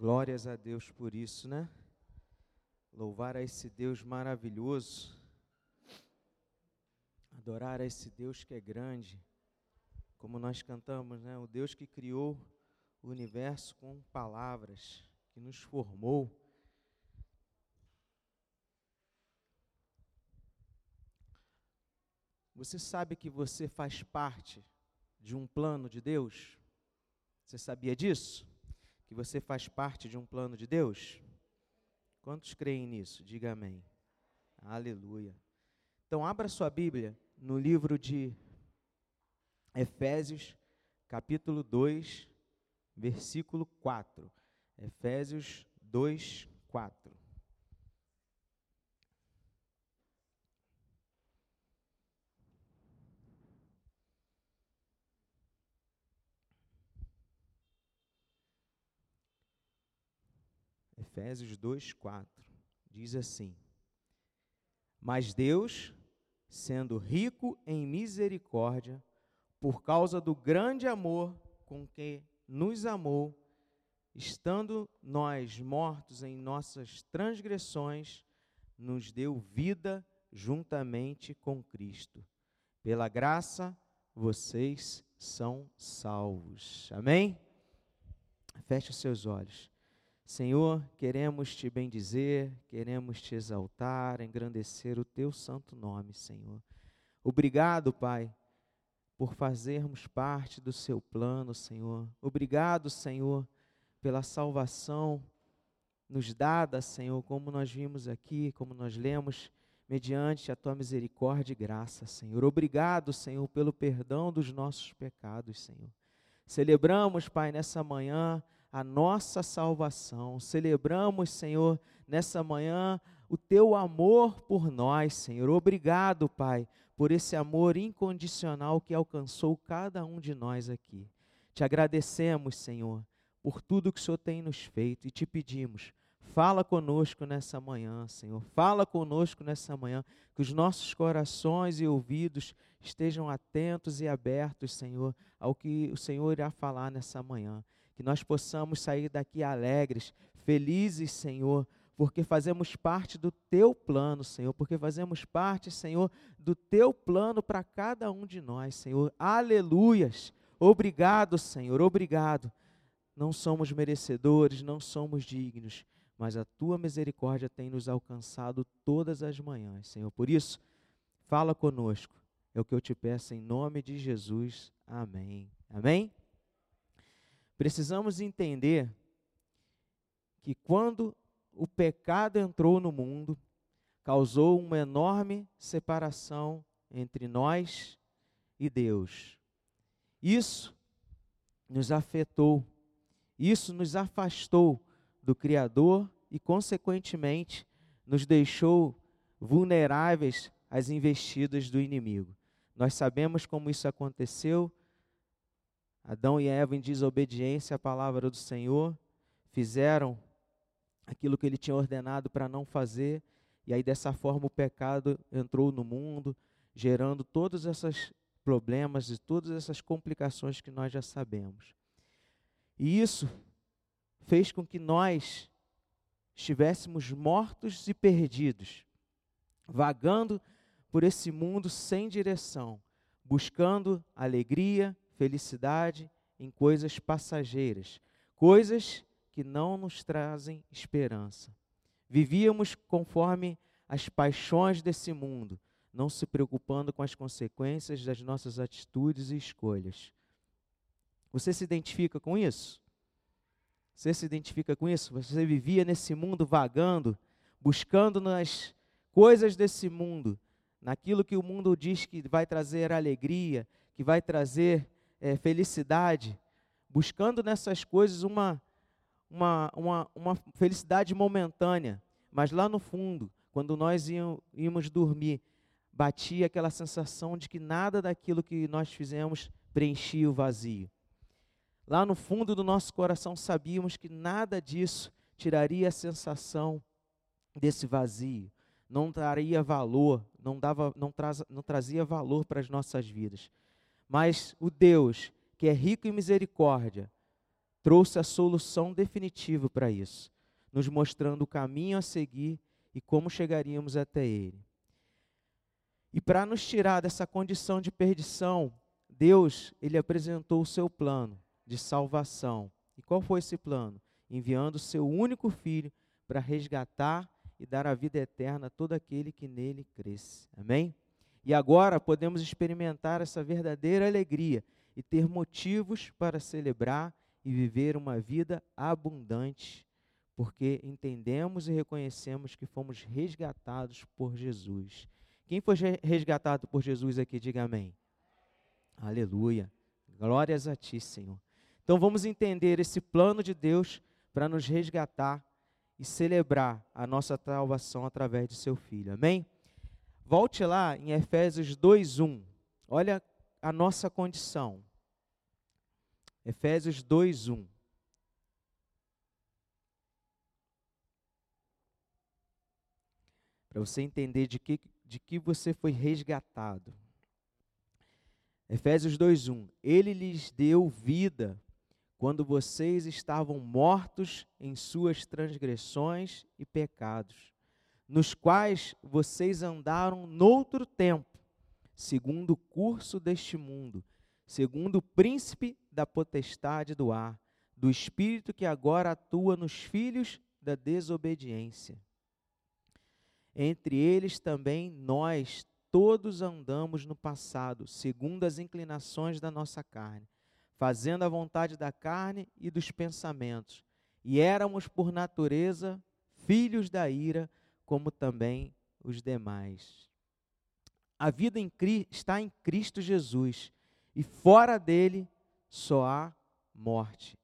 Glórias a Deus por isso, né? Louvar a esse Deus maravilhoso. Adorar a esse Deus que é grande. Como nós cantamos, né? O Deus que criou o universo com palavras, que nos formou. Você sabe que você faz parte de um plano de Deus? Você sabia disso? Que você faz parte de um plano de Deus? Quantos creem nisso? Diga amém. Aleluia. Então, abra sua Bíblia no livro de Efésios, capítulo 2, versículo 4. Efésios 2, 4. Efésios 2, 4. Diz assim: Mas Deus, sendo rico em misericórdia, por causa do grande amor com que nos amou, estando nós mortos em nossas transgressões, nos deu vida juntamente com Cristo. Pela graça, vocês são salvos. Amém? Feche seus olhos. Senhor, queremos te bendizer, queremos te exaltar, engrandecer o teu santo nome, Senhor. Obrigado, Pai, por fazermos parte do seu plano, Senhor. Obrigado, Senhor, pela salvação nos dada, Senhor, como nós vimos aqui, como nós lemos, mediante a tua misericórdia e graça, Senhor. Obrigado, Senhor, pelo perdão dos nossos pecados, Senhor. Celebramos, Pai, nessa manhã a nossa salvação. Celebramos, Senhor, nessa manhã o teu amor por nós, Senhor. Obrigado, Pai, por esse amor incondicional que alcançou cada um de nós aqui. Te agradecemos, Senhor, por tudo que o Senhor tem nos feito e te pedimos. Fala conosco nessa manhã, Senhor. Fala conosco nessa manhã, que os nossos corações e ouvidos estejam atentos e abertos, Senhor, ao que o Senhor irá falar nessa manhã que nós possamos sair daqui alegres, felizes, Senhor, porque fazemos parte do teu plano, Senhor, porque fazemos parte, Senhor, do teu plano para cada um de nós, Senhor. Aleluias! Obrigado, Senhor, obrigado. Não somos merecedores, não somos dignos, mas a tua misericórdia tem nos alcançado todas as manhãs, Senhor. Por isso, fala conosco. É o que eu te peço em nome de Jesus. Amém. Amém. Precisamos entender que quando o pecado entrou no mundo, causou uma enorme separação entre nós e Deus. Isso nos afetou, isso nos afastou do Criador e, consequentemente, nos deixou vulneráveis às investidas do inimigo. Nós sabemos como isso aconteceu, Adão e Eva, em desobediência à palavra do Senhor, fizeram aquilo que ele tinha ordenado para não fazer, e aí dessa forma o pecado entrou no mundo, gerando todos esses problemas e todas essas complicações que nós já sabemos. E isso fez com que nós estivéssemos mortos e perdidos, vagando por esse mundo sem direção, buscando alegria, felicidade em coisas passageiras, coisas que não nos trazem esperança. Vivíamos conforme as paixões desse mundo, não se preocupando com as consequências das nossas atitudes e escolhas. Você se identifica com isso? Você se identifica com isso? Você vivia nesse mundo vagando, buscando nas coisas desse mundo, naquilo que o mundo diz que vai trazer alegria, que vai trazer é, felicidade, buscando nessas coisas uma, uma, uma, uma felicidade momentânea, mas lá no fundo, quando nós íamos dormir, batia aquela sensação de que nada daquilo que nós fizemos preenchia o vazio. Lá no fundo do nosso coração sabíamos que nada disso tiraria a sensação desse vazio, não traria valor, não, dava, não, traz, não trazia valor para as nossas vidas. Mas o Deus que é rico em misericórdia trouxe a solução definitiva para isso, nos mostrando o caminho a seguir e como chegaríamos até ele. E para nos tirar dessa condição de perdição, Deus, ele apresentou o seu plano de salvação. E qual foi esse plano? Enviando o seu único filho para resgatar e dar a vida eterna a todo aquele que nele cresce. Amém? E agora podemos experimentar essa verdadeira alegria e ter motivos para celebrar e viver uma vida abundante, porque entendemos e reconhecemos que fomos resgatados por Jesus. Quem foi resgatado por Jesus aqui, diga amém. Aleluia. Glórias a ti, Senhor. Então vamos entender esse plano de Deus para nos resgatar e celebrar a nossa salvação através de seu filho. Amém? Volte lá em Efésios 2:1. Olha a nossa condição. Efésios 2:1. Para você entender de que, de que você foi resgatado. Efésios 2:1. Ele lhes deu vida quando vocês estavam mortos em suas transgressões e pecados, nos quais vocês andaram noutro tempo, segundo o curso deste mundo, segundo o príncipe da potestade do ar, do espírito que agora atua nos filhos da desobediência. Entre eles também nós todos andamos no passado, segundo as inclinações da nossa carne fazendo a vontade da carne e dos pensamentos. E éramos, por natureza, filhos da ira, como também os demais. A vida em, está em Cristo Jesus, e fora dele só há morte.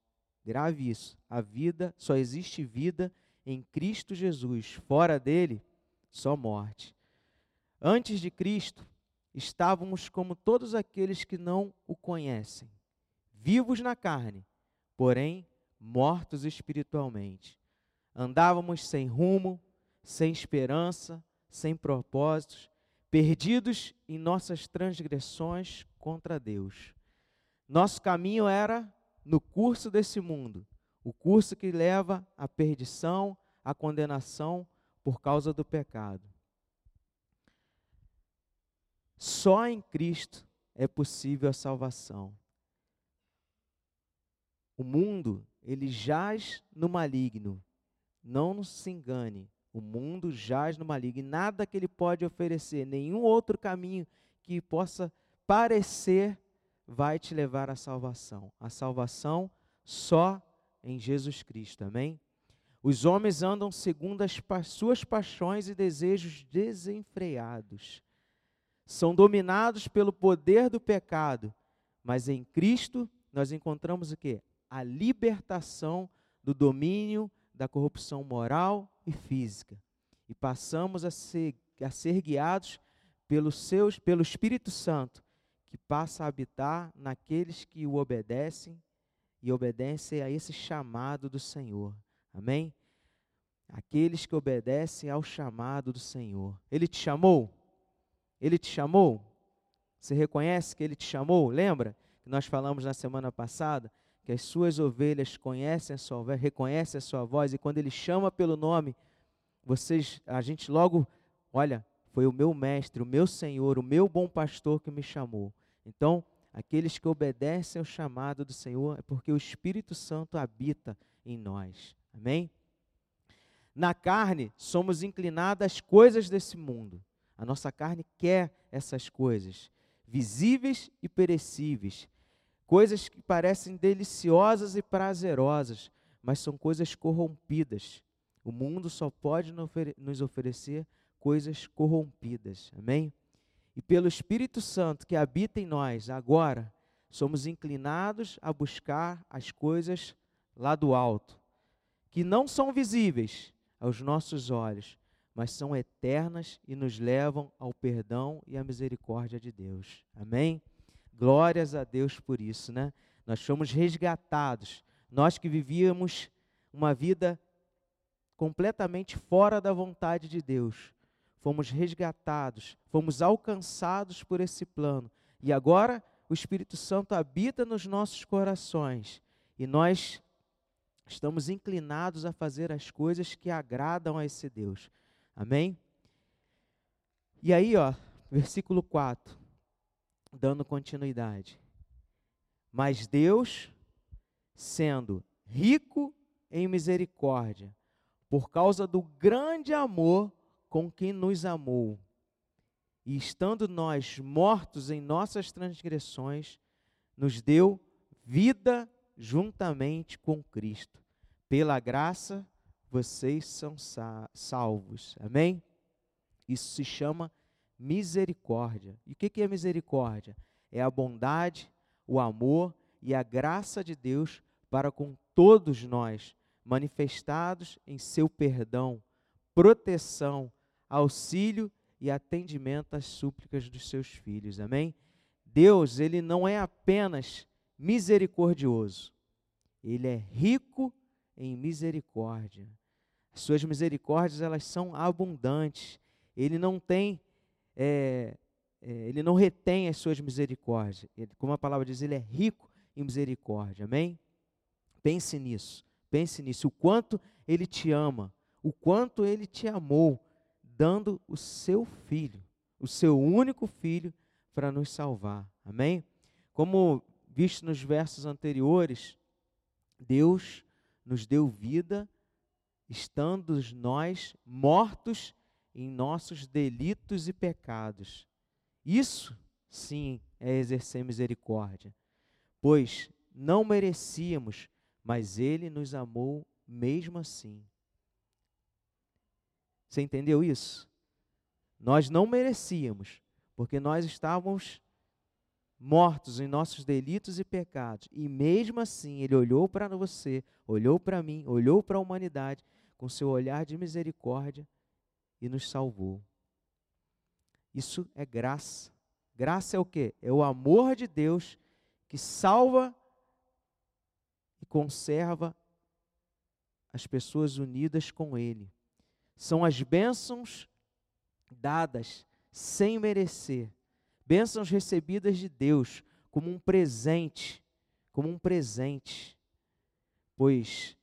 Grave isso. A vida, só existe vida em Cristo Jesus. Fora dele, só morte. Antes de Cristo, estávamos como todos aqueles que não o conhecem vivos na carne, porém mortos espiritualmente. Andávamos sem rumo, sem esperança, sem propósitos, perdidos em nossas transgressões contra Deus. Nosso caminho era no curso desse mundo, o curso que leva à perdição, à condenação por causa do pecado. Só em Cristo é possível a salvação. O mundo, ele jaz no maligno. Não se engane. O mundo jaz no maligno. E nada que ele pode oferecer, nenhum outro caminho que possa parecer, vai te levar à salvação. A salvação só em Jesus Cristo. Amém? Os homens andam segundo as pa suas paixões e desejos desenfreados. São dominados pelo poder do pecado, mas em Cristo nós encontramos o que? a libertação do domínio da corrupção moral e física. E passamos a ser, a ser guiados pelo, pelo Espírito Santo, que passa a habitar naqueles que o obedecem e obedecem a esse chamado do Senhor. Amém? Aqueles que obedecem ao chamado do Senhor. Ele te chamou? Ele te chamou? Você reconhece que ele te chamou? Lembra que nós falamos na semana passada que as suas ovelhas conhecem a sua voz, reconhecem a sua voz, e quando ele chama pelo nome, vocês, a gente logo, olha, foi o meu mestre, o meu Senhor, o meu bom pastor que me chamou. Então, aqueles que obedecem ao chamado do Senhor é porque o Espírito Santo habita em nós. Amém? Na carne, somos inclinados às coisas desse mundo. A nossa carne quer essas coisas, visíveis e perecíveis, coisas que parecem deliciosas e prazerosas, mas são coisas corrompidas. O mundo só pode nos oferecer coisas corrompidas. Amém? E pelo Espírito Santo que habita em nós agora, somos inclinados a buscar as coisas lá do alto, que não são visíveis aos nossos olhos, mas são eternas e nos levam ao perdão e à misericórdia de Deus. Amém? Glórias a Deus por isso, né? Nós fomos resgatados. Nós que vivíamos uma vida completamente fora da vontade de Deus, fomos resgatados, fomos alcançados por esse plano. E agora o Espírito Santo habita nos nossos corações e nós estamos inclinados a fazer as coisas que agradam a esse Deus. Amém? E aí, ó, versículo 4, dando continuidade. Mas Deus, sendo rico em misericórdia, por causa do grande amor com que nos amou, e estando nós mortos em nossas transgressões, nos deu vida juntamente com Cristo. Pela graça, vocês são salvos. Amém? Isso se chama misericórdia. E o que é misericórdia? É a bondade, o amor e a graça de Deus para com todos nós, manifestados em seu perdão, proteção, auxílio e atendimento às súplicas dos seus filhos. Amém? Deus, ele não é apenas misericordioso, ele é rico em misericórdia. As suas misericórdias, elas são abundantes. Ele não tem, é, é, ele não retém as suas misericórdias. Ele, como a palavra diz, ele é rico em misericórdia. Amém? Pense nisso. Pense nisso. O quanto ele te ama, o quanto ele te amou, dando o seu filho, o seu único filho, para nos salvar. Amém? Como visto nos versos anteriores, Deus nos deu vida, estando nós mortos em nossos delitos e pecados. Isso, sim, é exercer misericórdia, pois não merecíamos, mas Ele nos amou mesmo assim. Você entendeu isso? Nós não merecíamos, porque nós estávamos mortos em nossos delitos e pecados, e mesmo assim Ele olhou para você, olhou para mim, olhou para a humanidade com seu olhar de misericórdia e nos salvou. Isso é graça. Graça é o quê? É o amor de Deus que salva e conserva as pessoas unidas com Ele. São as bênçãos dadas sem merecer, bênçãos recebidas de Deus como um presente, como um presente, pois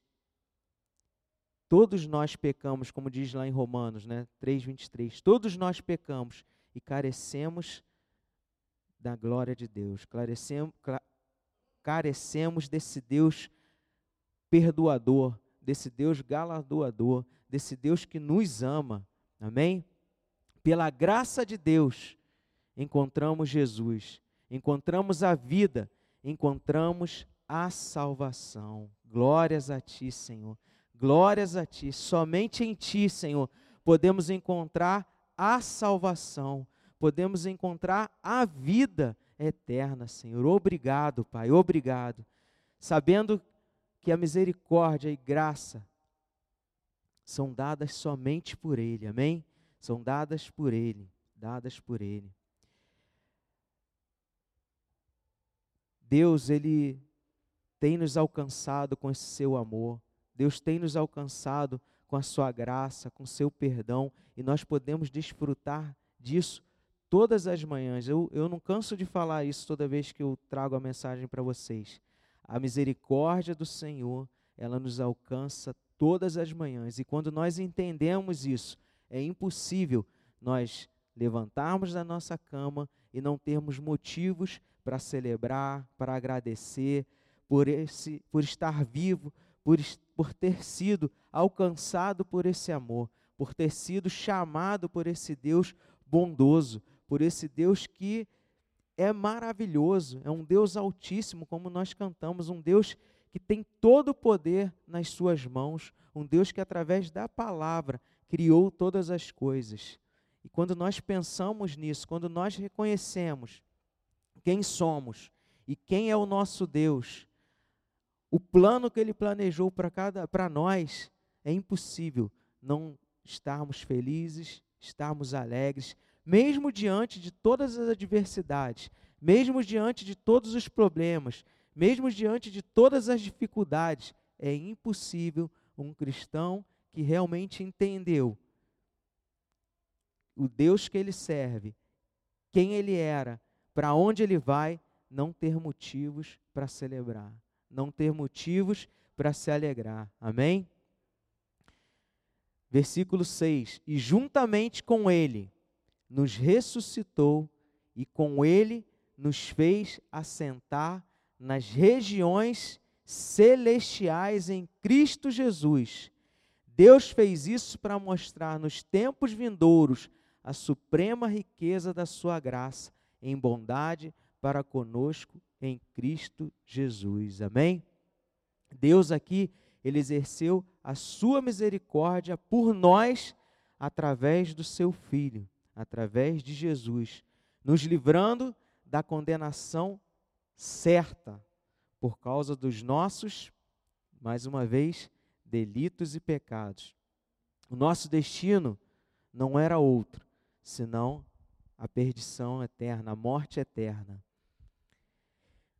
todos nós pecamos, como diz lá em Romanos, né, 3:23. Todos nós pecamos e carecemos da glória de Deus. Carecemos, carecemos desse Deus perdoador, desse Deus galardoador, desse Deus que nos ama. Amém? Pela graça de Deus, encontramos Jesus, encontramos a vida, encontramos a salvação. Glórias a Ti, Senhor. Glórias a Ti. Somente em Ti, Senhor, podemos encontrar a salvação, podemos encontrar a vida eterna, Senhor. Obrigado, Pai, obrigado. Sabendo que a misericórdia e graça são dadas somente por Ele, amém? São dadas por Ele, dadas por Ele. Deus, Ele tem nos alcançado com esse seu amor, Deus tem nos alcançado com a sua graça, com o seu perdão, e nós podemos desfrutar disso todas as manhãs. Eu, eu não canso de falar isso toda vez que eu trago a mensagem para vocês. A misericórdia do Senhor, ela nos alcança todas as manhãs, e quando nós entendemos isso, é impossível nós levantarmos da nossa cama e não termos motivos para celebrar, para agradecer por, esse, por estar vivo, por, por ter sido alcançado por esse amor, por ter sido chamado por esse Deus bondoso, por esse Deus que é maravilhoso, é um Deus altíssimo, como nós cantamos, um Deus que tem todo o poder nas suas mãos, um Deus que através da palavra criou todas as coisas. E quando nós pensamos nisso, quando nós reconhecemos quem somos e quem é o nosso Deus, o plano que ele planejou para cada para nós, é impossível não estarmos felizes, estarmos alegres, mesmo diante de todas as adversidades, mesmo diante de todos os problemas, mesmo diante de todas as dificuldades, é impossível um cristão que realmente entendeu o Deus que ele serve, quem ele era, para onde ele vai, não ter motivos para celebrar, não ter motivos para se alegrar. Amém? Versículo 6: E juntamente com ele nos ressuscitou e com ele nos fez assentar nas regiões celestiais em Cristo Jesus. Deus fez isso para mostrar nos tempos vindouros a suprema riqueza da sua graça em bondade para conosco em Cristo Jesus. Amém? Deus aqui, ele exerceu a sua misericórdia por nós através do seu filho, através de Jesus, nos livrando da condenação certa por causa dos nossos, mais uma vez, delitos e pecados. O nosso destino não era outro, senão a perdição eterna, a morte eterna.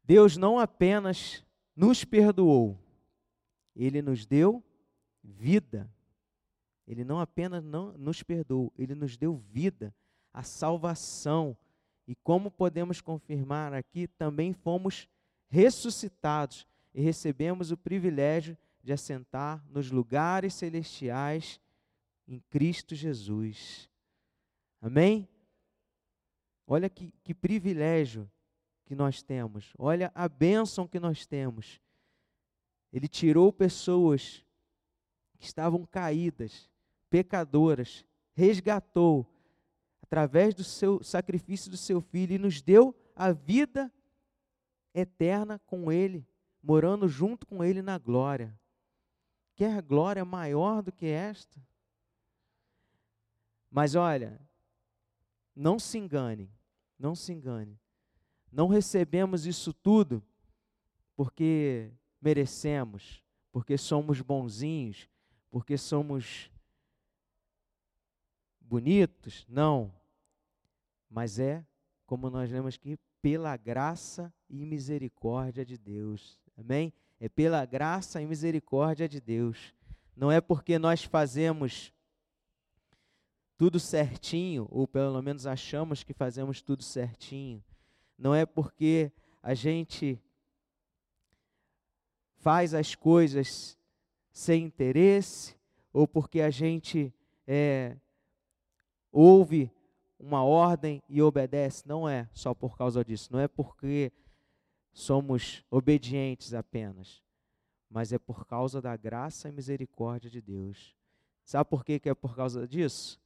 Deus não apenas nos perdoou, ele nos deu vida. Ele não apenas não nos perdoou, ele nos deu vida, a salvação. E como podemos confirmar aqui, também fomos ressuscitados e recebemos o privilégio de assentar nos lugares celestiais em Cristo Jesus. Amém? Olha que, que privilégio que nós temos, olha a bênção que nós temos. Ele tirou pessoas que estavam caídas, pecadoras, resgatou através do seu sacrifício do seu filho e nos deu a vida eterna com ele, morando junto com ele na glória. Quer glória maior do que esta? Mas olha, não se engane, não se engane. Não recebemos isso tudo porque merecemos, porque somos bonzinhos, porque somos bonitos, não. Mas é, como nós lemos aqui, pela graça e misericórdia de Deus. Amém? É pela graça e misericórdia de Deus. Não é porque nós fazemos tudo certinho, ou pelo menos achamos que fazemos tudo certinho. Não é porque a gente faz as coisas sem interesse, ou porque a gente é, ouve uma ordem e obedece. Não é só por causa disso. Não é porque somos obedientes apenas, mas é por causa da graça e misericórdia de Deus. Sabe por que, que é por causa disso?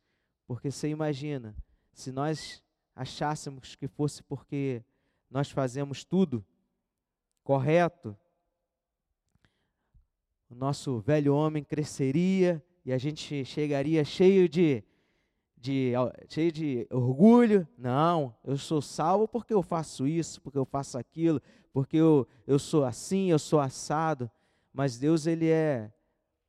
Porque você imagina, se nós achássemos que fosse porque nós fazemos tudo correto, o nosso velho homem cresceria e a gente chegaria cheio de, de, cheio de orgulho. Não, eu sou salvo porque eu faço isso, porque eu faço aquilo, porque eu, eu sou assim, eu sou assado. Mas Deus, Ele é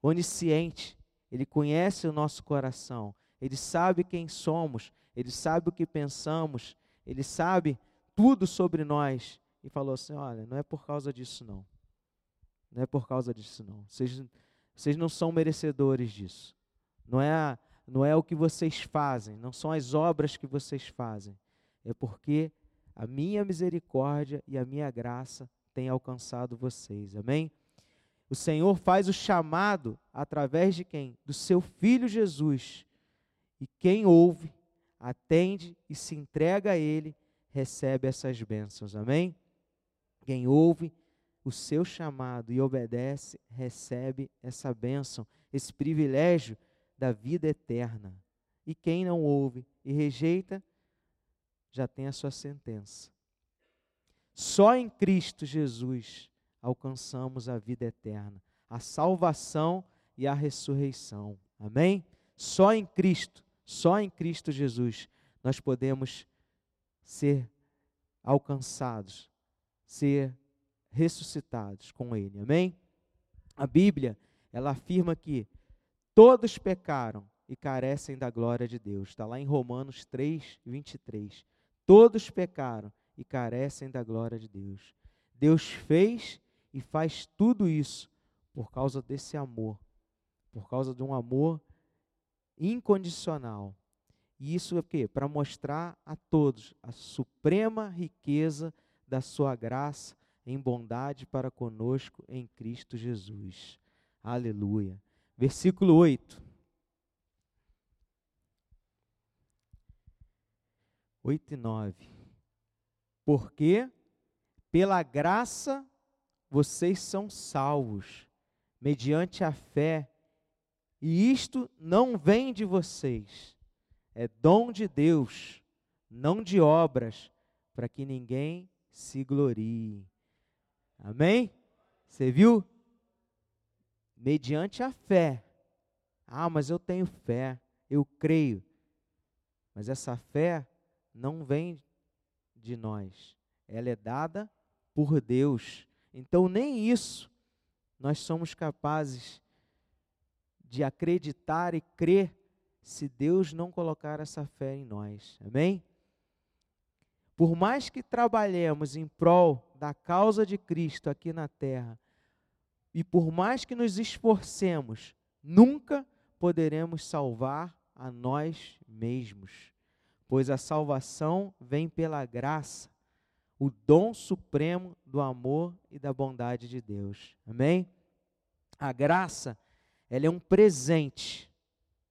onisciente, Ele conhece o nosso coração. Ele sabe quem somos, ele sabe o que pensamos, ele sabe tudo sobre nós. E falou assim: Olha, não é por causa disso, não. Não é por causa disso, não. Vocês, vocês não são merecedores disso. Não é, não é o que vocês fazem, não são as obras que vocês fazem. É porque a minha misericórdia e a minha graça têm alcançado vocês. Amém? O Senhor faz o chamado através de quem? Do seu filho Jesus e quem ouve, atende e se entrega a Ele, recebe essas bênçãos. Amém? Quem ouve o seu chamado e obedece, recebe essa bênção, esse privilégio da vida eterna. E quem não ouve e rejeita, já tem a sua sentença. Só em Cristo Jesus alcançamos a vida eterna, a salvação e a ressurreição. Amém? Só em Cristo só em Cristo Jesus nós podemos ser alcançados, ser ressuscitados com Ele. Amém? A Bíblia, ela afirma que todos pecaram e carecem da glória de Deus. Está lá em Romanos 3, 23. Todos pecaram e carecem da glória de Deus. Deus fez e faz tudo isso por causa desse amor, por causa de um amor incondicional. E isso é quê? Para mostrar a todos a suprema riqueza da sua graça em bondade para conosco em Cristo Jesus. Aleluia. Versículo 8. 8 e 9. Porque pela graça vocês são salvos, mediante a fé, e isto não vem de vocês, é dom de Deus, não de obras, para que ninguém se glorie. Amém? Você viu? Mediante a fé. Ah, mas eu tenho fé, eu creio. Mas essa fé não vem de nós, ela é dada por Deus. Então, nem isso nós somos capazes de acreditar e crer se Deus não colocar essa fé em nós. Amém? Por mais que trabalhemos em prol da causa de Cristo aqui na terra, e por mais que nos esforcemos, nunca poderemos salvar a nós mesmos, pois a salvação vem pela graça, o dom supremo do amor e da bondade de Deus. Amém? A graça, ela é um presente.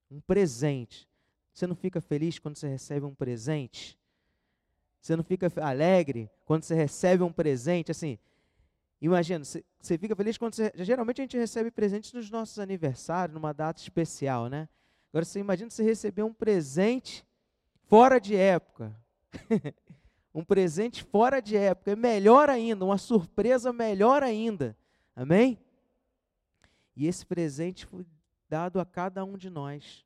Um presente. Você não fica feliz quando você recebe um presente? Você não fica alegre quando você recebe um presente? Assim, imagina, você, você fica feliz quando você. Geralmente a gente recebe presentes nos nossos aniversários, numa data especial, né? Agora você imagina você receber um presente fora de época. um presente fora de época, é melhor ainda, uma surpresa melhor ainda. Amém? E esse presente foi dado a cada um de nós.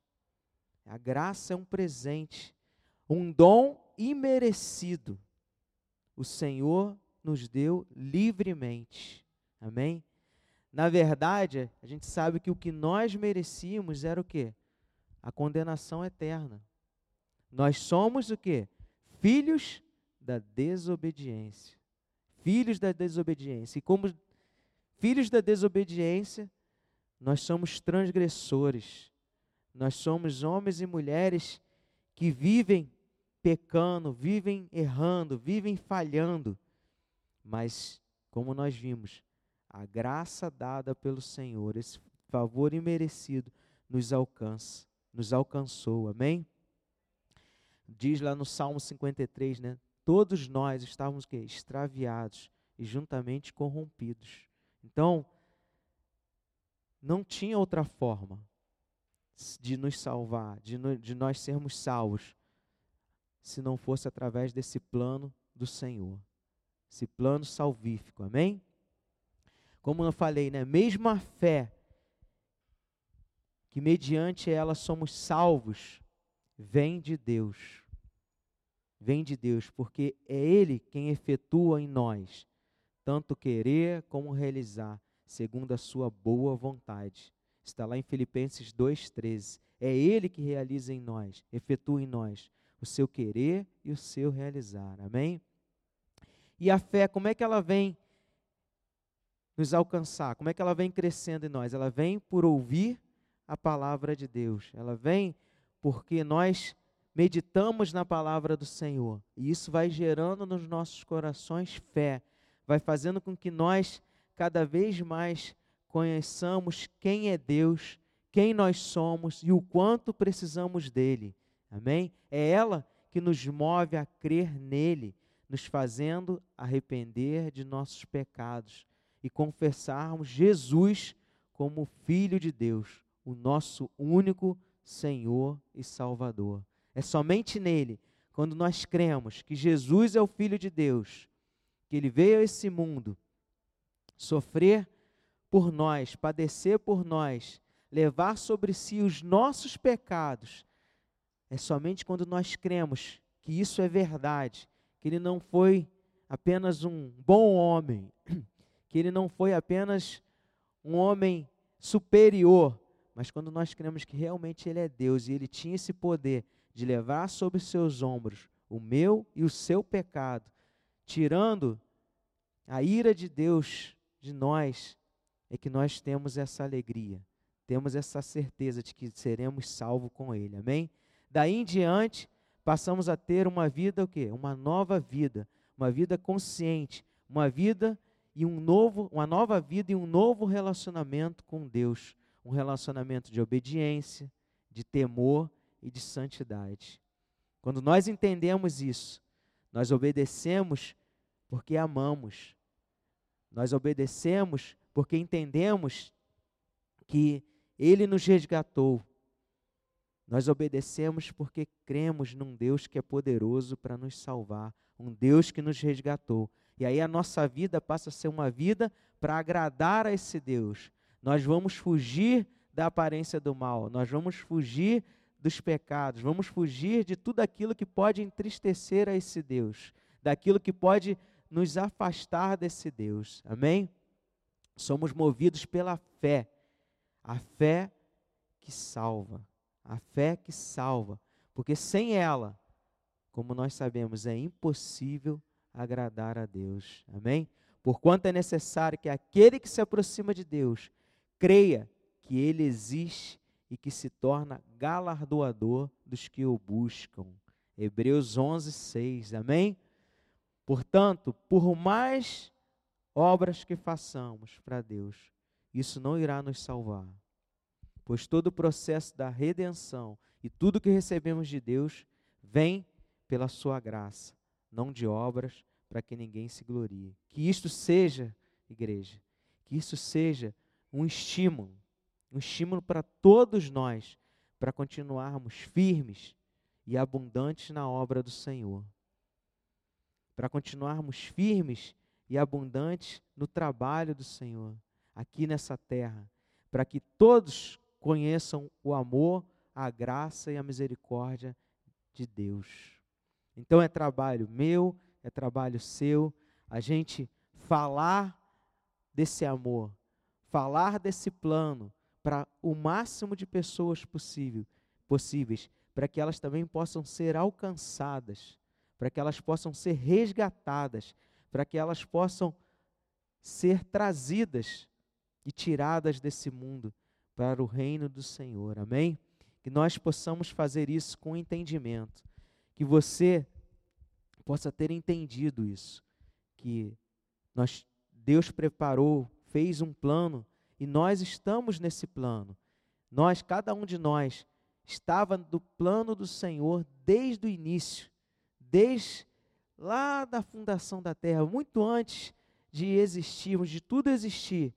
A graça é um presente, um dom imerecido. O Senhor nos deu livremente. Amém? Na verdade, a gente sabe que o que nós merecíamos era o quê? A condenação eterna. Nós somos o quê? Filhos da desobediência. Filhos da desobediência. E como filhos da desobediência, nós somos transgressores. Nós somos homens e mulheres que vivem pecando, vivem errando, vivem falhando. Mas, como nós vimos, a graça dada pelo Senhor, esse favor imerecido, nos alcança, nos alcançou. Amém? Diz lá no Salmo 53, né? todos nós estávamos que extraviados e juntamente corrompidos. Então, não tinha outra forma de nos salvar, de, no, de nós sermos salvos, se não fosse através desse plano do Senhor, esse plano salvífico, amém? Como eu falei, né? Mesmo a fé, que mediante ela somos salvos, vem de Deus vem de Deus, porque é Ele quem efetua em nós, tanto querer como realizar, segundo a sua boa vontade. Está lá em Filipenses 2,13. É Ele que realiza em nós, efetua em nós o seu querer e o seu realizar. Amém? E a fé, como é que ela vem nos alcançar? Como é que ela vem crescendo em nós? Ela vem por ouvir a palavra de Deus. Ela vem porque nós meditamos na palavra do Senhor. E isso vai gerando nos nossos corações fé, vai fazendo com que nós cada vez mais conheçamos quem é Deus, quem nós somos e o quanto precisamos dele. Amém? É ela que nos move a crer nele, nos fazendo arrepender de nossos pecados e confessarmos Jesus como Filho de Deus, o nosso único Senhor e Salvador. É somente nele, quando nós cremos que Jesus é o Filho de Deus, que ele veio a esse mundo sofrer por nós, padecer por nós, levar sobre si os nossos pecados. É somente quando nós cremos que isso é verdade, que ele não foi apenas um bom homem, que ele não foi apenas um homem superior, mas quando nós cremos que realmente ele é Deus e ele tinha esse poder de levar sobre seus ombros o meu e o seu pecado, tirando a ira de Deus de nós, é que nós temos essa alegria, temos essa certeza de que seremos salvos com Ele, amém? Daí em diante, passamos a ter uma vida o quê? Uma nova vida, uma vida consciente, uma vida e um novo, uma nova vida e um novo relacionamento com Deus, um relacionamento de obediência, de temor e de santidade. Quando nós entendemos isso, nós obedecemos porque amamos. Nós obedecemos porque entendemos que ele nos resgatou. Nós obedecemos porque cremos num Deus que é poderoso para nos salvar, um Deus que nos resgatou. E aí a nossa vida passa a ser uma vida para agradar a esse Deus. Nós vamos fugir da aparência do mal, nós vamos fugir dos pecados, vamos fugir de tudo aquilo que pode entristecer a esse Deus, daquilo que pode nos afastar desse Deus. Amém? Somos movidos pela fé, a fé que salva, a fé que salva, porque sem ela, como nós sabemos, é impossível agradar a Deus. Amém? Porquanto é necessário que aquele que se aproxima de Deus creia que ele existe e que se torna galardoador dos que o buscam. Hebreus 11, 6. Amém? Portanto, por mais obras que façamos para Deus, isso não irá nos salvar. Pois todo o processo da redenção e tudo que recebemos de Deus vem pela sua graça, não de obras para que ninguém se glorie. Que isto seja, igreja, que isso seja um estímulo, um estímulo para todos nós, para continuarmos firmes e abundantes na obra do Senhor. Para continuarmos firmes e abundantes no trabalho do Senhor, aqui nessa terra, para que todos conheçam o amor, a graça e a misericórdia de Deus. Então é trabalho meu, é trabalho seu, a gente falar desse amor, falar desse plano para o máximo de pessoas possível, possíveis, para que elas também possam ser alcançadas, para que elas possam ser resgatadas, para que elas possam ser trazidas e tiradas desse mundo para o reino do Senhor. Amém? Que nós possamos fazer isso com entendimento. Que você possa ter entendido isso, que nós Deus preparou, fez um plano e nós estamos nesse plano. Nós, cada um de nós, estava no plano do Senhor desde o início, desde lá da fundação da terra, muito antes de existirmos, de tudo existir.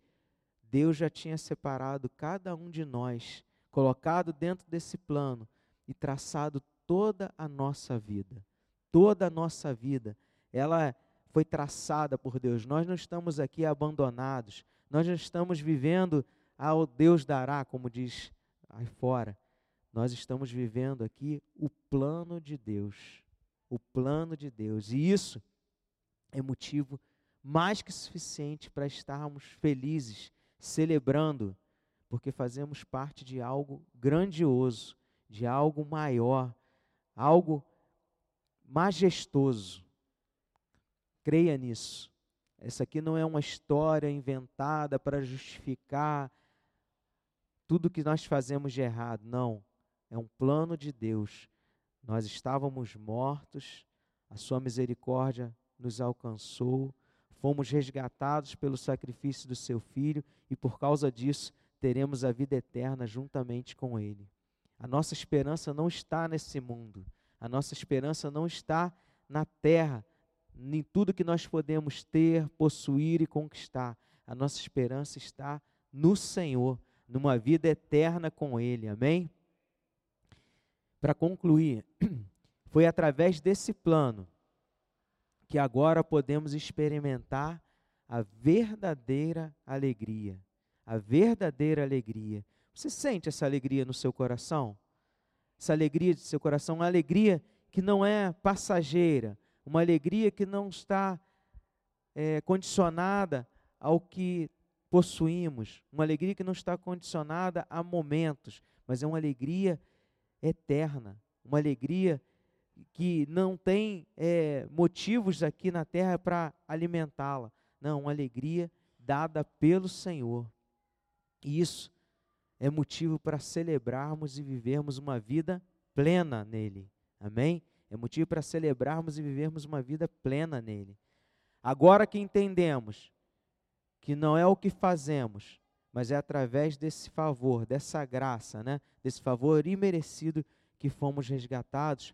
Deus já tinha separado cada um de nós, colocado dentro desse plano e traçado toda a nossa vida toda a nossa vida, ela foi traçada por Deus. Nós não estamos aqui abandonados, nós não estamos vivendo ao Deus dará, como diz aí fora. Nós estamos vivendo aqui o plano de Deus. O plano de Deus. E isso é motivo mais que suficiente para estarmos felizes, celebrando, porque fazemos parte de algo grandioso, de algo maior, algo majestoso. Creia nisso. Essa aqui não é uma história inventada para justificar tudo que nós fazemos de errado. Não. É um plano de Deus. Nós estávamos mortos, a Sua misericórdia nos alcançou, fomos resgatados pelo sacrifício do Seu Filho e por causa disso teremos a vida eterna juntamente com Ele. A nossa esperança não está nesse mundo. A nossa esperança não está na terra, em tudo que nós podemos ter, possuir e conquistar. A nossa esperança está no Senhor, numa vida eterna com Ele. Amém? Para concluir, foi através desse plano que agora podemos experimentar a verdadeira alegria. A verdadeira alegria. Você sente essa alegria no seu coração? essa alegria de seu coração, uma alegria que não é passageira, uma alegria que não está é, condicionada ao que possuímos, uma alegria que não está condicionada a momentos, mas é uma alegria eterna, uma alegria que não tem é, motivos aqui na terra para alimentá-la. Não, uma alegria dada pelo Senhor. E isso é motivo para celebrarmos e vivermos uma vida plena nele. Amém? É motivo para celebrarmos e vivermos uma vida plena nele. Agora que entendemos que não é o que fazemos, mas é através desse favor, dessa graça, né? desse favor imerecido que fomos resgatados.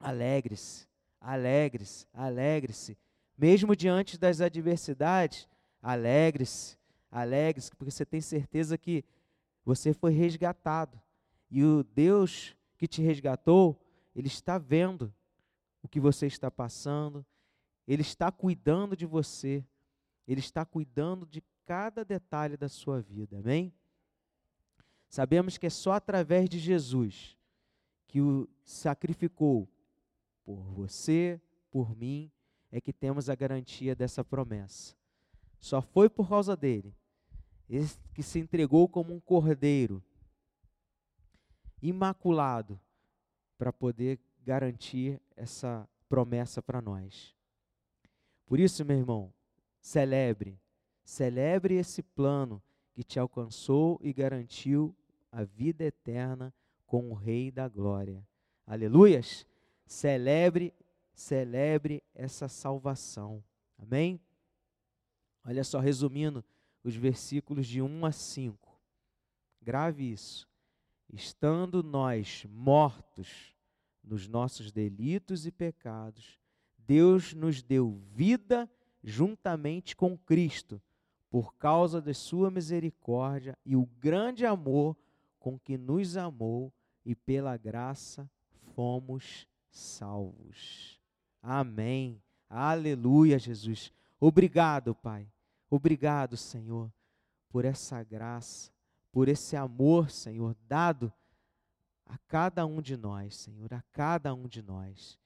Alegre-se, alegre-se, alegre-se. Mesmo diante das adversidades, alegre-se, alegre-se, porque você tem certeza que você foi resgatado. E o Deus que te resgatou, Ele está vendo o que você está passando, Ele está cuidando de você, Ele está cuidando de cada detalhe da sua vida, amém? Sabemos que é só através de Jesus que o sacrificou por você, por mim, é que temos a garantia dessa promessa. Só foi por causa dele, esse que se entregou como um cordeiro imaculado para poder garantir essa promessa para nós. Por isso, meu irmão, celebre, celebre esse plano que te alcançou e garantiu a vida eterna com o Rei da Glória. Aleluias! Celebre, celebre essa salvação. Amém? Olha só, resumindo os versículos de 1 a 5. Grave isso. Estando nós mortos nos nossos delitos e pecados, Deus nos deu vida juntamente com Cristo, por causa de Sua misericórdia e o grande amor com que nos amou, e pela graça fomos salvos. Amém. Aleluia, Jesus. Obrigado, Pai. Obrigado, Senhor, por essa graça, por esse amor, Senhor, dado a cada um de nós, Senhor, a cada um de nós.